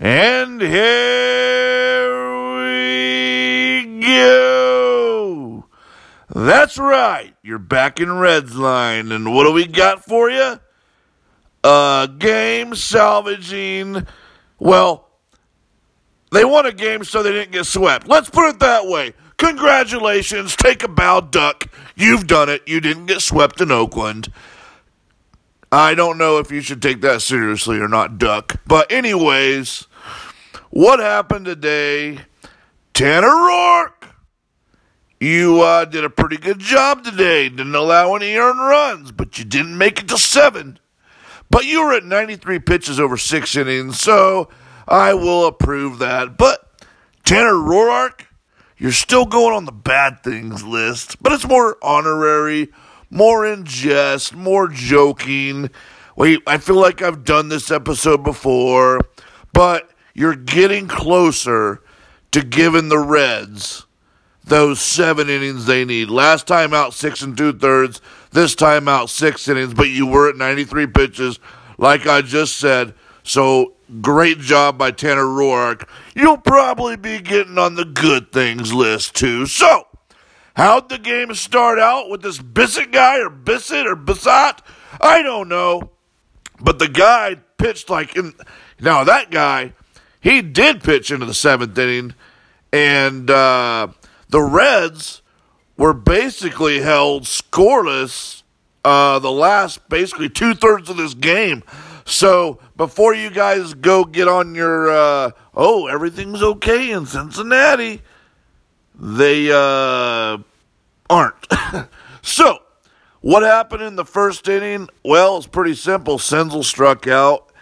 And here we go. That's right. You're back in Reds line. And what do we got for you? A game salvaging. Well, they won a game so they didn't get swept. Let's put it that way. Congratulations. Take a bow, duck. You've done it. You didn't get swept in Oakland. I don't know if you should take that seriously or not, Duck. But, anyways, what happened today? Tanner Roark, you uh, did a pretty good job today. Didn't allow any earned runs, but you didn't make it to seven. But you were at 93 pitches over six innings, so I will approve that. But Tanner Roark, you're still going on the bad things list, but it's more honorary more in jest, more joking. Wait, I feel like I've done this episode before, but you're getting closer to giving the Reds those seven innings they need. Last time out, six and two thirds. This time out, six innings, but you were at 93 pitches, like I just said. So great job by Tanner Roark. You'll probably be getting on the good things list too. So, How'd the game start out with this Bissett guy or Bissett or Bissett? I don't know. But the guy pitched like in. Now, that guy, he did pitch into the seventh inning, and uh, the Reds were basically held scoreless uh, the last basically two thirds of this game. So before you guys go get on your, uh, oh, everything's okay in Cincinnati they uh, aren't. so, what happened in the first inning? Well, it's pretty simple. Senzel struck out,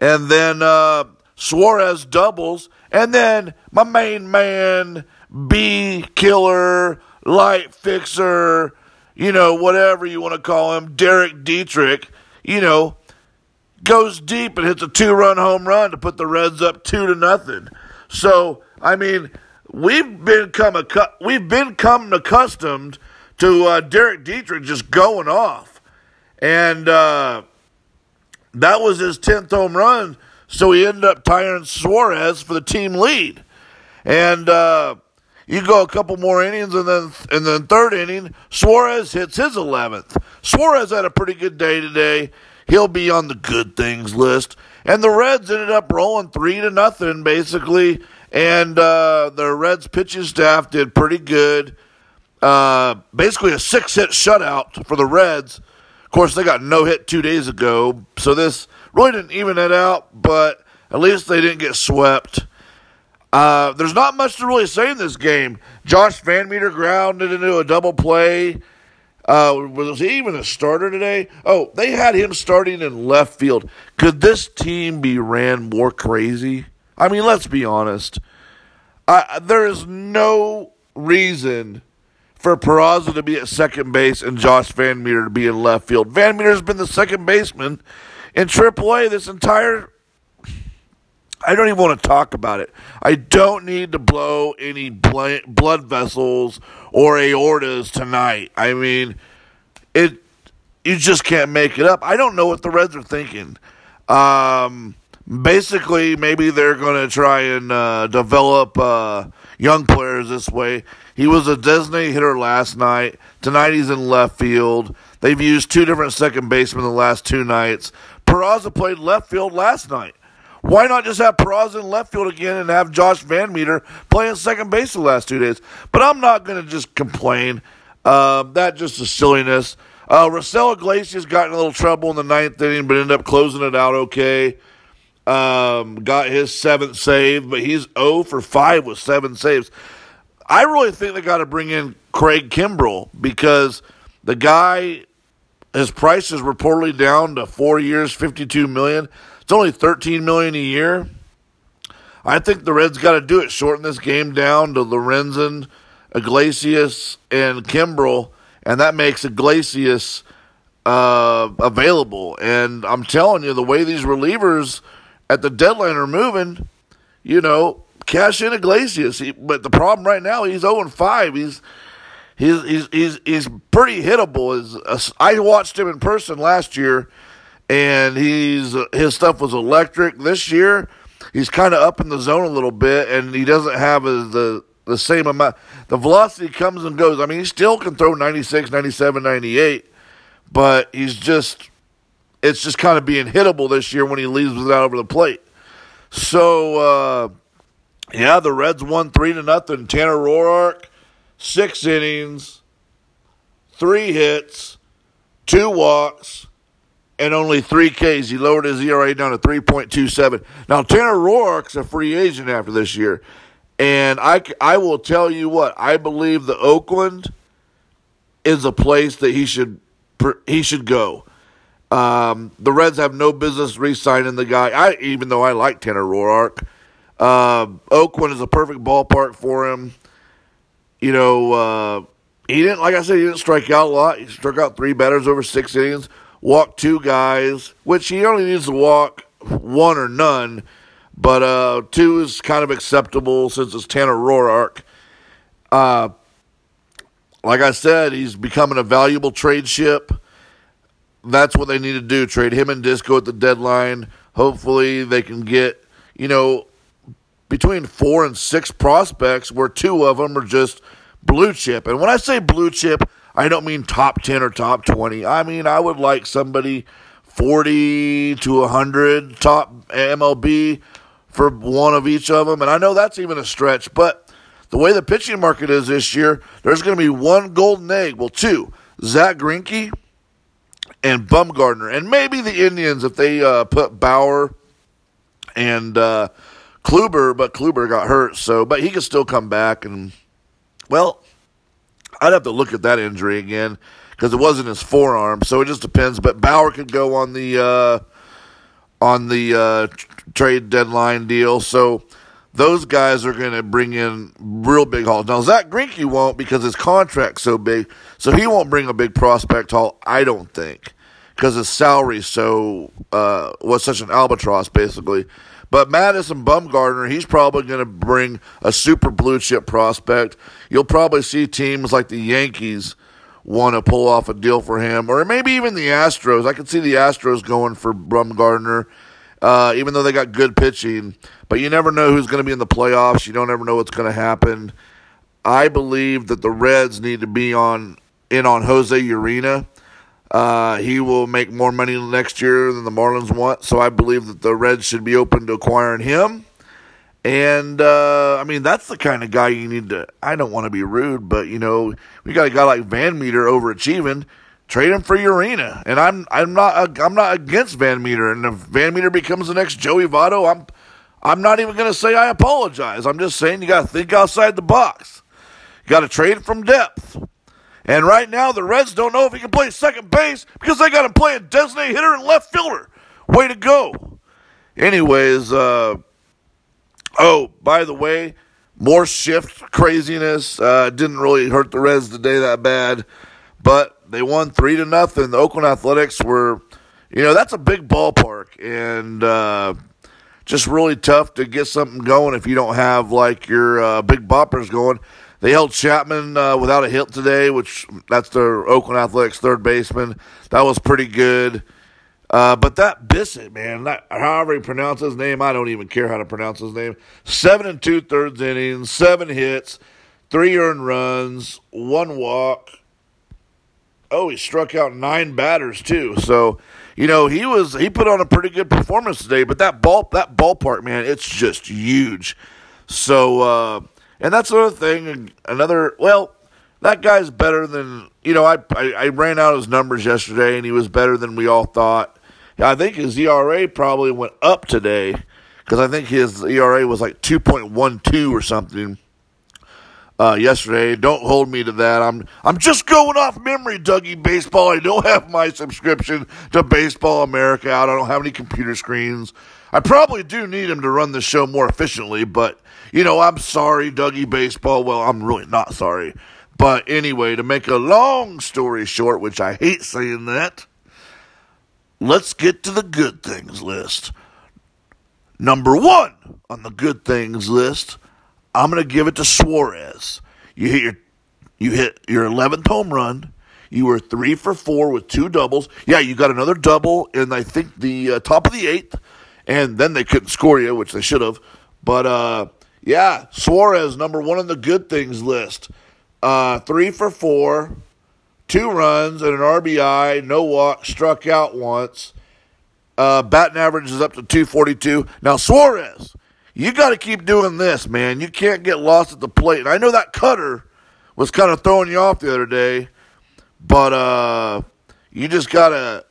and then uh, Suarez doubles, and then my main man, B killer, light fixer, you know, whatever you want to call him, Derek Dietrich, you know, goes deep and hits a two run home run to put the Reds up two to nothing. So, I mean, we've become a we've become accustomed to uh, Derek Dietrich just going off, and uh, that was his tenth home run. So he ended up tying Suarez for the team lead, and uh, you go a couple more innings, and then and then third inning, Suarez hits his eleventh. Suarez had a pretty good day today. He'll be on the good things list. And the Reds ended up rolling three to nothing, basically and uh, the Reds pitching staff did pretty good. Uh, basically, a six hit shutout for the Reds. Of course, they got no hit two days ago, so this really didn't even it out, but at least they didn't get swept. Uh, there's not much to really say in this game. Josh VanMeter grounded into a double play. Uh, was he even a starter today? Oh, they had him starting in left field. Could this team be ran more crazy? I mean, let's be honest. there is no reason for Peraza to be at second base and Josh VanMeter to be in left field. VanMeter's been the second baseman in AAA this entire. I don't even want to talk about it. I don't need to blow any blood vessels or aortas tonight. I mean, it. You just can't make it up. I don't know what the Reds are thinking. Um, basically maybe they're going to try and uh, develop uh, young players this way. He was a designated hitter last night. Tonight he's in left field. They've used two different second basemen the last two nights. Peraza played left field last night. Why not just have Peraza in left field again and have Josh VanMeter playing second base the last two days? But I'm not going to just complain. Uh, that just is silliness. Uh, Raisel Iglesias got in a little trouble in the ninth inning, but ended up closing it out okay. Um, got his seventh save, but he's 0 for 5 with seven saves. I really think they got to bring in Craig Kimbrel because the guy, his price is reportedly down to four years, 52 million. It's only 13 million a year. I think the Reds got to do it. Shorten this game down to Lorenzen, Iglesias, and Kimbrel, and that makes Iglesias uh, available. And I'm telling you, the way these relievers at the deadline are moving, you know, cash in Iglesias. He, but the problem right now, he's 0 5. He's he's he's he's, he's pretty hittable. As uh, I watched him in person last year, and he's uh, his stuff was electric. This year, he's kind of up in the zone a little bit, and he doesn't have the the same amount. The velocity comes and goes. I mean, he still can throw 96, 97, 98, but he's just it's just kind of being hittable this year when he leaves without over the plate. So uh, yeah, the Reds won three to nothing. Tanner Roark, six innings, three hits, two walks, and only three Ks. He lowered his ERA down to 3.27. Now, Tanner Roark's a free agent after this year. And I, I will tell you what, I believe the Oakland is a place that he should he should go. Um, the Reds have no business re-signing the guy. I even though I like Tanner Roark, uh, Oakland is a perfect ballpark for him. You know, uh, he didn't like I said he didn't strike out a lot. He struck out three batters over six innings, walked two guys, which he only needs to walk one or none but uh, two is kind of acceptable since it's Tanner Roark. Uh, like I said, he's becoming a valuable trade ship. That's what they need to do. Trade him and Disco at the deadline. Hopefully, they can get, you know, between four and six prospects, where two of them are just blue chip. And when I say blue chip, I don't mean top 10 or top 20. I mean, I would like somebody 40 to 100 top MLB for one of each of them. And I know that's even a stretch, but the way the pitching market is this year, there's going to be one golden egg. Well, two Zack Greinke and Bumgarner. And maybe the Indians if they uh, put Bauer and uh, Kluber, but Kluber got hurt. So, but he could still come back. And, well, I'd have to look at that injury again because it wasn't his forearm. So it just depends. But Bauer could go on the. Uh, on the uh, trade deadline deal. So those guys are going to bring in real big hauls. Now, Zack Greinke won't because his contract's so big, so he won't bring a big prospect haul, I don't think, because his salary so uh, was such an albatross, basically. But Madison Bumgarner, he's probably going to bring a super blue chip prospect. You'll probably see teams like the Yankees want to pull off a deal for him, or maybe even the Astros. I could see the Astros going for Bumgarner uh, even though they got good pitching. But you never know who's going to be in the playoffs. You don't ever know what's going to happen. I believe that the Reds need to be on in on Jose Urena. Uh, he will make more money next year than the Marlins want, so I believe that the Reds should be open to acquiring him. And uh, I mean, that's the kind of guy you need to. I don't want to be rude, but you know, we got a guy like VanMeter overachieving. Trade him for Urena, and I'm I'm not I'm not against VanMeter. And if VanMeter becomes the next Joey Votto, I'm I'm not even going to say I apologize. I'm just saying you got to think outside the box. You got to trade from depth. And right now, the Reds don't know if he can play second base because they got him playing designated hitter and left fielder. Way to go. Anyways, uh, oh, by the way, more shift craziness. Uh, didn't really hurt the Reds today that bad, but they won three to nothing. The Oakland Athletics were, you know, that's a big ballpark and uh, just really tough to get something going if you don't have like your uh, big boppers going. They held Chapman uh, without a hit today, which that's the Oakland Athletics third baseman. That was pretty good. Uh, but that Bissett, man, that, however he pronounces his name, I don't even care how to pronounce his name. Seven and two thirds innings, seven hits, three earned runs, one walk, oh, he struck out nine batters too. So, you know, he was he put on a pretty good performance today. But that ball that ballpark, man, it's just huge. So, uh, and that's another thing. Another well, that guy's better than you know. I, I I ran out his numbers yesterday, and he was better than we all thought. I think his ERA probably went up today because I think his ERA was like two point one two or something uh, yesterday. Don't hold me to that. I'm I'm just going off memory, Dougie Baseball. I don't have my subscription to Baseball America out. I don't have any computer screens. I probably do need him to run the show more efficiently, but you know, I'm sorry, Dougie Baseball. Well, I'm really not sorry. But anyway, to make a long story short, which I hate saying that, let's get to the good things list. Number one on the good things list I'm going to give it to Suarez. You hit your you hit your 11th home run. You were three for four with two doubles. Yeah, you got another double in I think the uh, top of the eighth, and then they couldn't score you, which they should have. But uh, yeah, Suarez number one on the good things list. Uh, three for four, two runs and an RBI, no walk, struck out once. Uh, batting average is up to 242. Now Suarez, you got to keep doing this, man. You can't get lost at the plate. And I know that cutter was kind of throwing you off the other day, but uh, you just got to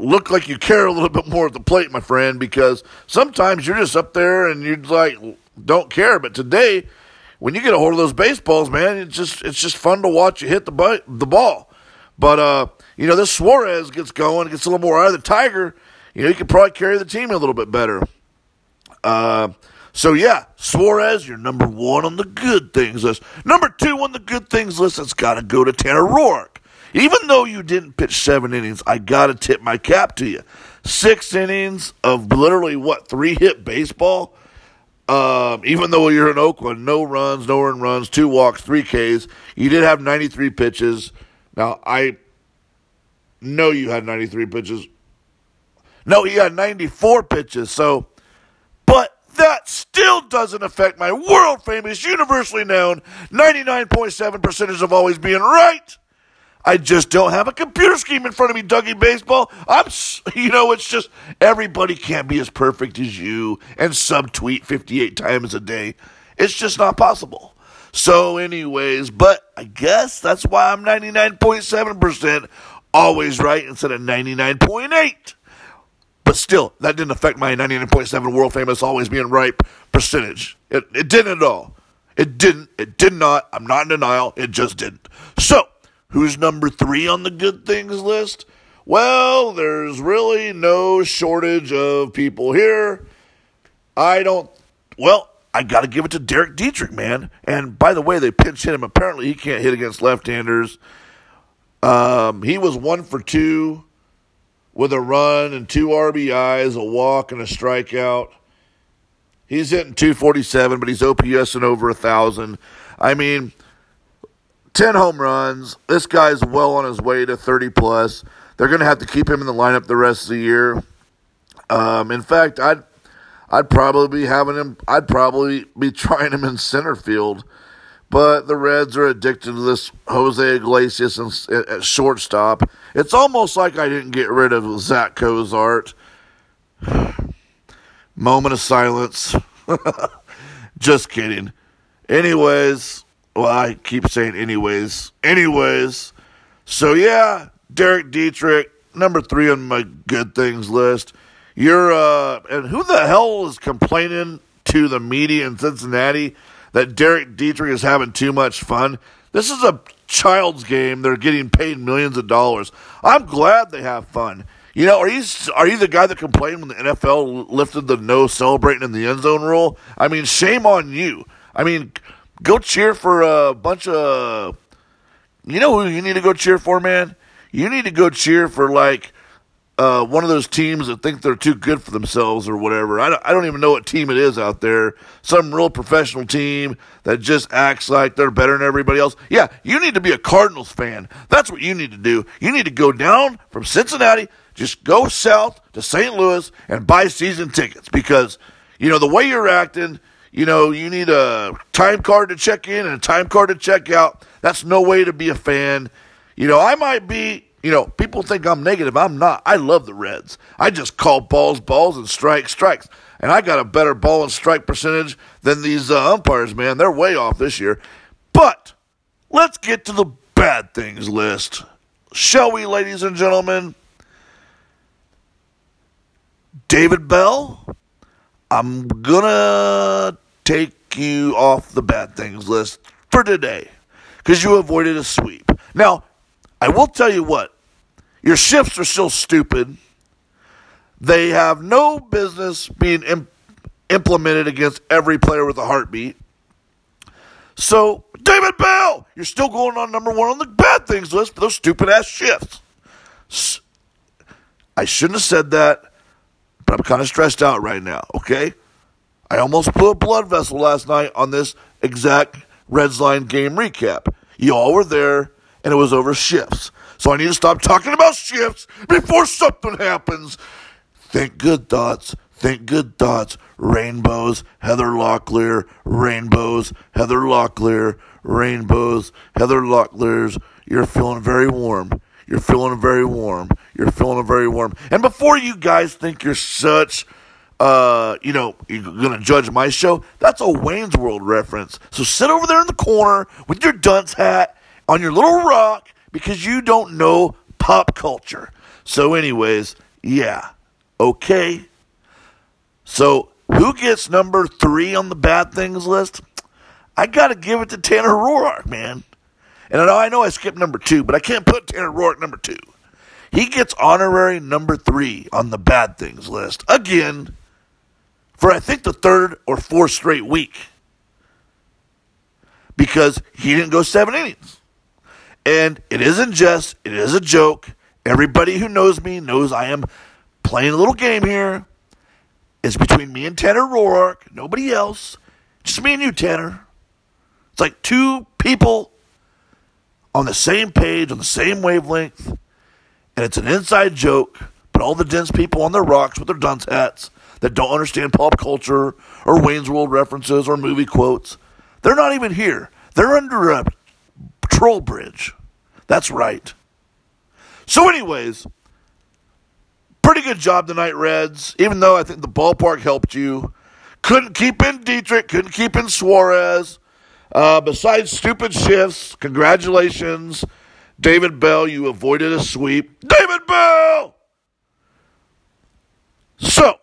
look like you care a little bit more at the plate, my friend, because sometimes you're just up there and you're like don't care. But today, when you get a hold of those baseballs, man, it's just it's just fun to watch you hit the the ball. But uh, you know, this Suarez gets going, gets a little more out of the Tiger. You know, he could probably carry the team a little bit better. Uh, so yeah, Suarez, you're number one on the good things list. Number two on the good things list, it's got to go to Tanner Roark. Even though you didn't pitch seven innings, I got to tip my cap to you. Six innings of literally what three hit baseball. Um, even though you're in Oakland, no runs, no earned runs, two walks, three Ks. You did have 93 pitches. Now I know you had 93 pitches. No, he had 94 pitches. So, that still doesn't affect my world famous, universally known 99.7 percentage of always being right. I just don't have a computer scheme in front of me, Dougie Baseball. I'm, you know, it's just everybody can't be as perfect as you and subtweet 58 times a day. It's just not possible. So, anyways, but I guess that's why I'm 99.7% always right instead of 99.8. But still, that didn't affect my 99.7 world famous always being right percentage. It, it didn't at all. It didn't. It did not. I'm not in denial. It just didn't. So, who's number three on the good things list? Well, there's really no shortage of people here. I don't. Well, I got to give it to Derek Dietrich, man. And by the way, they pinch hit him. Apparently, he can't hit against left-handers. Um, he was one for two with a run and two RBIs, a walk, and a strikeout. He's hitting 247, but he's OPS and over a thousand. I mean, 10 home runs. This guy's well on his way to 30 plus. They're going to have to keep him in the lineup the rest of the year. Um, in fact, I'd I'd probably be having him. I'd probably be trying him in center field. But the Reds are addicted to this Jose Iglesias at shortstop. It's almost like I didn't get rid of Zack Cozart. Moment of silence. Just kidding. Anyways, well, I keep saying anyways. Anyways, so yeah, Derek Dietrich, number three on my good things list. You're uh, and who the hell is complaining to the media in Cincinnati that Derek Dietrich is having too much fun? This is a child's game. They're getting paid millions of dollars. I'm glad they have fun. You know, are you are you the guy that complained when the NFL lifted the no celebrating in the end zone rule? I mean, shame on you. I mean, go cheer for a bunch of. You know who you need to go cheer for, man? You need to go cheer for like uh, one of those teams that think they're too good for themselves or whatever. I don't, I don't even know what team it is out there. Some real professional team that just acts like they're better than everybody else. Yeah, you need to be a Cardinals fan. That's what you need to do. You need to go down from Cincinnati, just go south to St. Louis and buy season tickets because, you know, the way you're acting, you know, you need a time card to check in and a time card to check out. That's no way to be a fan. You know, I might be you know, people think I'm negative. I'm not. I love the Reds. I just call balls balls and strike strikes. And I got a better ball and strike percentage than these uh, umpires, man. They're way off this year. But let's get to the bad things list. Shall we, ladies and gentlemen? David Bell, I'm gonna take you off the bad things list for today because you avoided a sweep. Now, I will tell you what, your shifts are still stupid. They have no business being imp- implemented against every player with a heartbeat. So, David Bell, you're still going on number one on the bad things list for those stupid ass shifts. I shouldn't have said that, but I'm kind of stressed out right now, okay? I almost blew a blood vessel last night on this exact Reds line game recap. You all were there, and it was over shifts. So I need to stop talking about shifts before something happens. Think good thoughts, think good thoughts. Rainbows, Heather Locklear, rainbows, Heather Locklear, rainbows, Heather Locklear's. You're feeling very warm. You're feeling very warm. You're feeling very warm. And before you guys think you're such, uh, you know, you're to judge my show, that's a Wayne's World reference. So sit over there in the corner with your dunce hat on your little rock because you don't know pop culture. So, anyways, yeah, okay. So, who gets number three on the bad things list? I got to give it to Tanner Roark, man. And I know, I know I skipped number two, but I can't put Tanner Roark number two. He gets honorary number three on the bad things list again for I think the third or fourth straight week because he didn't go seven innings. And it isn't just, it is a joke. Everybody who knows me knows I am playing a little game here. It's between me and Tanner Roark, nobody else. Just me and you, Tanner. It's like two people on the same page, on the same wavelength, and it's an inside joke. But all the dense people on their rocks with their dunce hats that don't understand pop culture or Wayne's World references or movie quotes, they're not even here. They're under a troll bridge. That's right. So, anyways, pretty good job tonight, Reds. Even though I think the ballpark helped you. Couldn't keep in Dietrich, couldn't keep in Suarez. Uh, besides stupid shifts, congratulations, David Bell. You avoided a sweep. David Bell! So,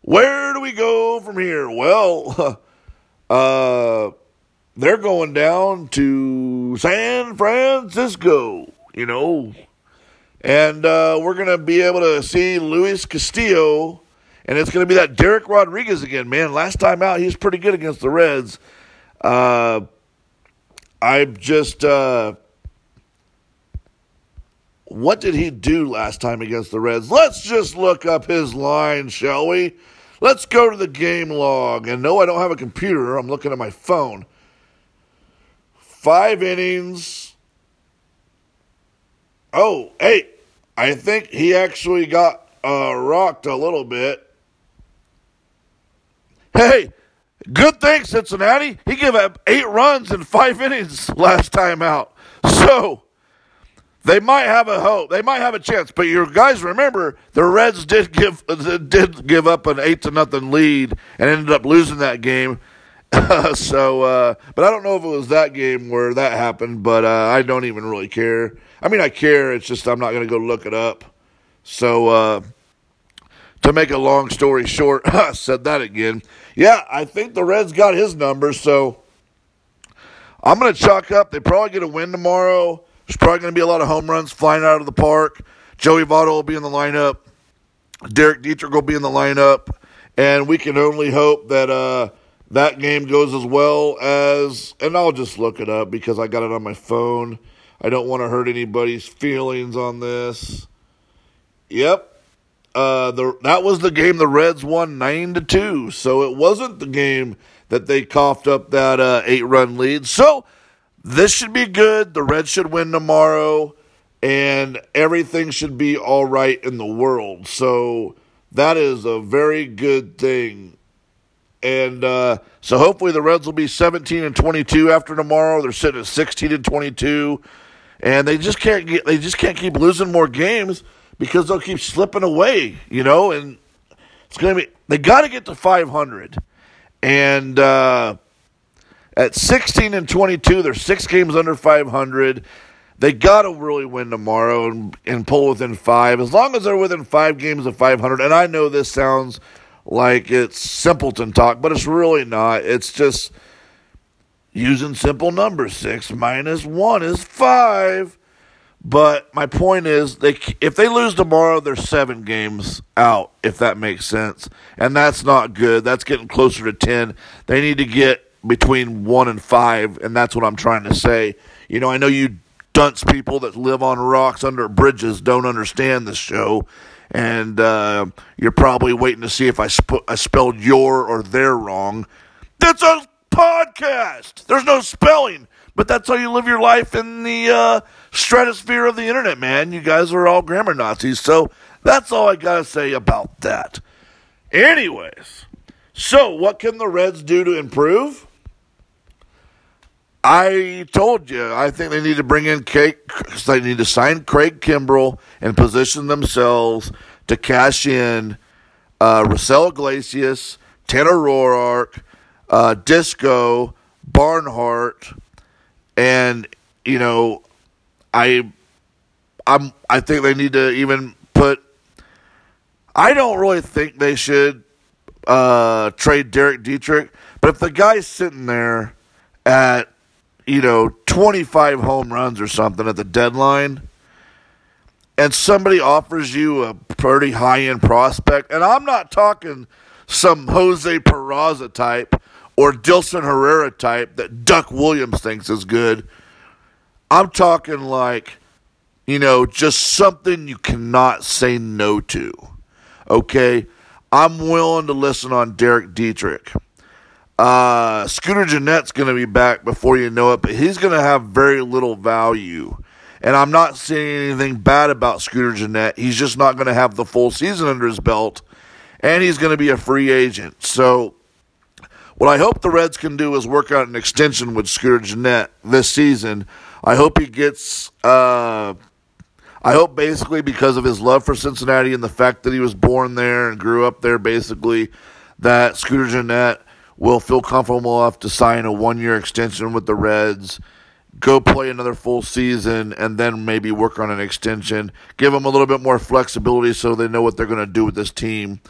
where do we go from here? Well, uh, they're going down to San Francisco, you know. And uh, we're going to be able to see Luis Castillo. And it's going to be that Dereck Rodriguez again, man. Last time out, he was pretty good against the Reds. Uh, I'm just. Uh, what did he do last time against the Reds? Let's just look up his line, shall we? Let's go to the game log. And no, I don't have a computer. I'm looking at my phone. Five innings. Oh, hey, I think he actually got uh, rocked a little bit. Hey, good thing, Cincinnati. He gave up eight runs in five innings last time out. So they might have a hope. They might have a chance. But you guys remember the Reds did give did give up an eight to nothing lead and ended up losing that game. so, uh, but I don't know if it was that game where that happened. But uh, I don't even really care. I mean, I care. It's just I'm not going to go look it up. So, uh, to make a long story short, I said that again. Yeah, I think the Reds got his number. So I'm going to chalk up. They probably get a win tomorrow. There's probably going to be a lot of home runs flying out of the park. Joey Votto will be in the lineup. Derek Dietrich will be in the lineup. And we can only hope that uh, that game goes as well as, and I'll just look it up because I got it on my phone. I don't want to hurt anybody's feelings on this. Yep. Uh, the that was the game the Reds won nine to two, so it wasn't the game that they coughed up that uh, eight run lead. So this should be good. The Reds should win tomorrow, and everything should be all right in the world. So that is a very good thing. And uh, so hopefully the Reds will be 17 and 22 after tomorrow. They're sitting at 16 and 22, and they just can't get they just can't keep losing more games because they'll keep slipping away, you know. And it's gonna be they got to get to 500, and. Uh, at 16 and 22, they're six games under 500. They got to really win tomorrow and, and pull within five. As long as they're within five games of 500, and I know this sounds like it's simpleton talk, but it's really not. It's just using simple numbers. Six minus one is five. But my point is, they if they lose tomorrow, they're seven games out. If that makes sense, and that's not good. That's getting closer to ten. They need to get between one and five, and that's what I'm trying to say. You know, I know you dunce people that live on rocks under bridges don't understand this show, and uh, you're probably waiting to see if I, sp- I spelled your or their wrong. That's a podcast. There's no spelling, but that's how you live your life in the uh, stratosphere of the internet, man. You guys are all grammar Nazis, so that's all I gotta say about that. Anyways, so what can the Reds do to improve? I told you, I think they need to bring in Craig, they need to sign Craig Kimbrel and position themselves to cash in uh, Raisel Iglesias, Tanner Roark, uh, Disco, Barnhart, and you know, I, I'm, I think they need to even put. I don't really think they should uh, trade Derek Dietrich, but if the guy's sitting there at you know, 25 home runs or something at the deadline, and somebody offers you a pretty high end prospect, and I'm not talking some Jose Peraza type or Dilson Herrera type that Duck Williams thinks is good. I'm talking like, you know, just something you cannot say no to. Okay? I'm willing to listen on Derek Dietrich. Uh, Scooter Gennett's going to be back before you know it, but he's going to have very little value. And I'm not saying anything bad about Scooter Gennett. He's just not going to have the full season under his belt, and he's going to be a free agent. So, what I hope the Reds can do is work out an extension with Scooter Gennett this season. I hope he gets. Uh, I hope basically because of his love for Cincinnati and the fact that he was born there and grew up there, basically, that Scooter Gennett will feel comfortable enough to sign a one year extension with the Reds, go play another full season, and then maybe work on an extension. Give them a little bit more flexibility so they know what they're going to do with this team.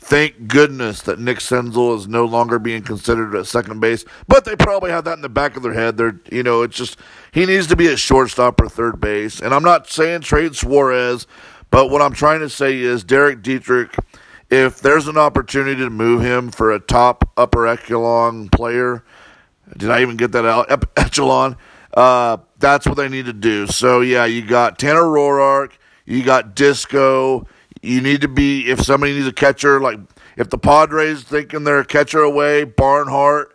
Thank goodness that Nick Senzel is no longer being considered at second base, but they probably have that in the back of their head. They're, you know, it's just he needs to be at shortstop or third base. And I'm not saying trade Suarez, but what I'm trying to say is Derek Dietrich if there's an opportunity to move him for a top upper echelon player, did I even get that out? echelon. Uh, that's what they need to do. So yeah, you got Tanner Roark, you got Disco. You need to be if somebody needs a catcher, like if the Padres thinking they're a catcher away, Barnhart.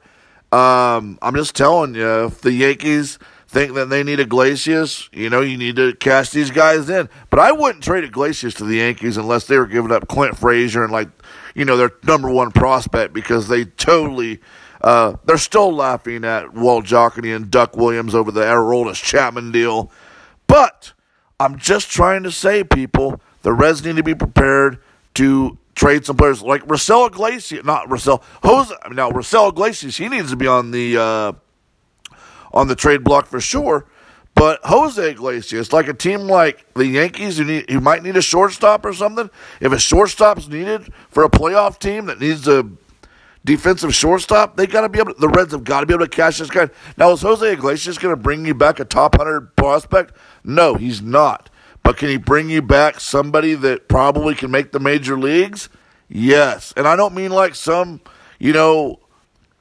Um, I'm just telling you, if the Yankees think that they need Iglesias, you know, you need to cash these guys in. But I wouldn't trade Iglesias to the Yankees unless they were giving up Clint Frazier and like, you know, their number one prospect because they totally. Uh, they're still laughing at Walt Jocketty and Duck Williams over the Aroldis Chapman deal. But I'm just trying to say, people, the Reds need to be prepared to trade some players like Raisel Iglesias, not Raisel, Jose, now Raisel Iglesias, he needs to be on the uh, on the trade block for sure. But Jose Iglesias, like a team like the Yankees, who, need, who might need a shortstop or something, if a shortstop's needed for a playoff team that needs a defensive shortstop, they got to be able. To, the Reds have got to be able to cash this guy. Now, is Jose Iglesias going to bring you back a top hundred prospect? No, he's not. But can he bring you back somebody that probably can make the major leagues? Yes, and I don't mean like some, you know,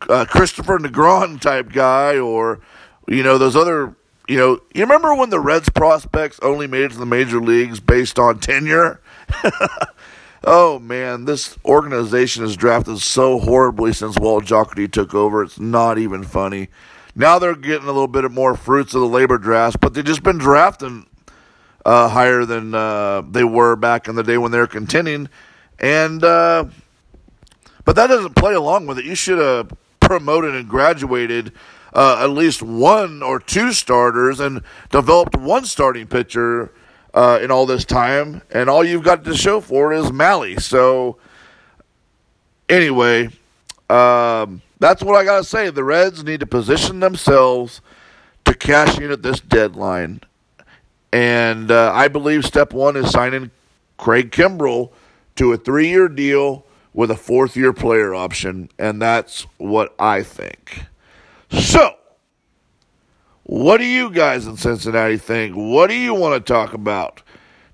uh, Kristopher Negron type guy or you know, those other, you know, you remember when the Reds prospects only made it to the major leagues based on tenure? oh man, this organization has drafted so horribly since Walt Jocketty took over. It's not even funny. Now they're getting a little bit more fruits of the labor draft, but they've just been drafting uh, higher than uh, they were back in the day when they were contending. And uh, but that doesn't play along with it. You should have promoted and graduated uh, at least one or two starters and developed one starting pitcher uh, in all this time, and all you've got to show for is Mahle. So, anyway, um, that's what I got to say. The Reds need to position themselves to cash in at this deadline. And uh, I believe step one is signing Craig Kimbrel to a three year deal with a fourth year player option. And that's what I think. So, what do you guys in Cincinnati think? What do you want to talk about?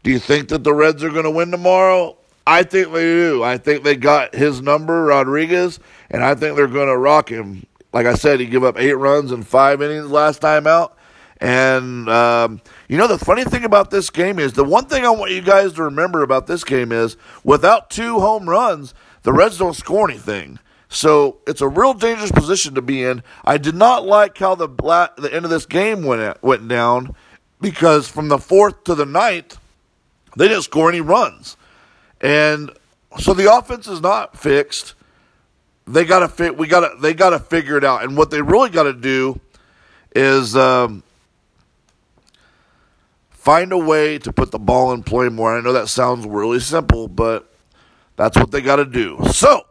Do you think that the Reds are going to win tomorrow? I think they do. I think they got his number, Rodriguez, and I think they're going to rock him. Like I said, he gave up eight runs in five innings last time out. And, um, you know, the funny thing about this game is the one thing I want you guys to remember about this game is without two home runs, the Reds don't score anything. So it's a real dangerous position to be in. I did not like how the black, the end of this game went went down because from the fourth to the ninth, they didn't score any runs, and So the offense is not fixed. They got to fit. We got to. They got to figure it out. And what they really got to do is um, find a way to put the ball in play more. I know that sounds really simple, but that's what they got to do. So,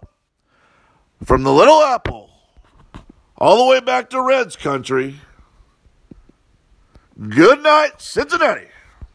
from the Little Apple all the way back to Reds country, good night, Cincinnati.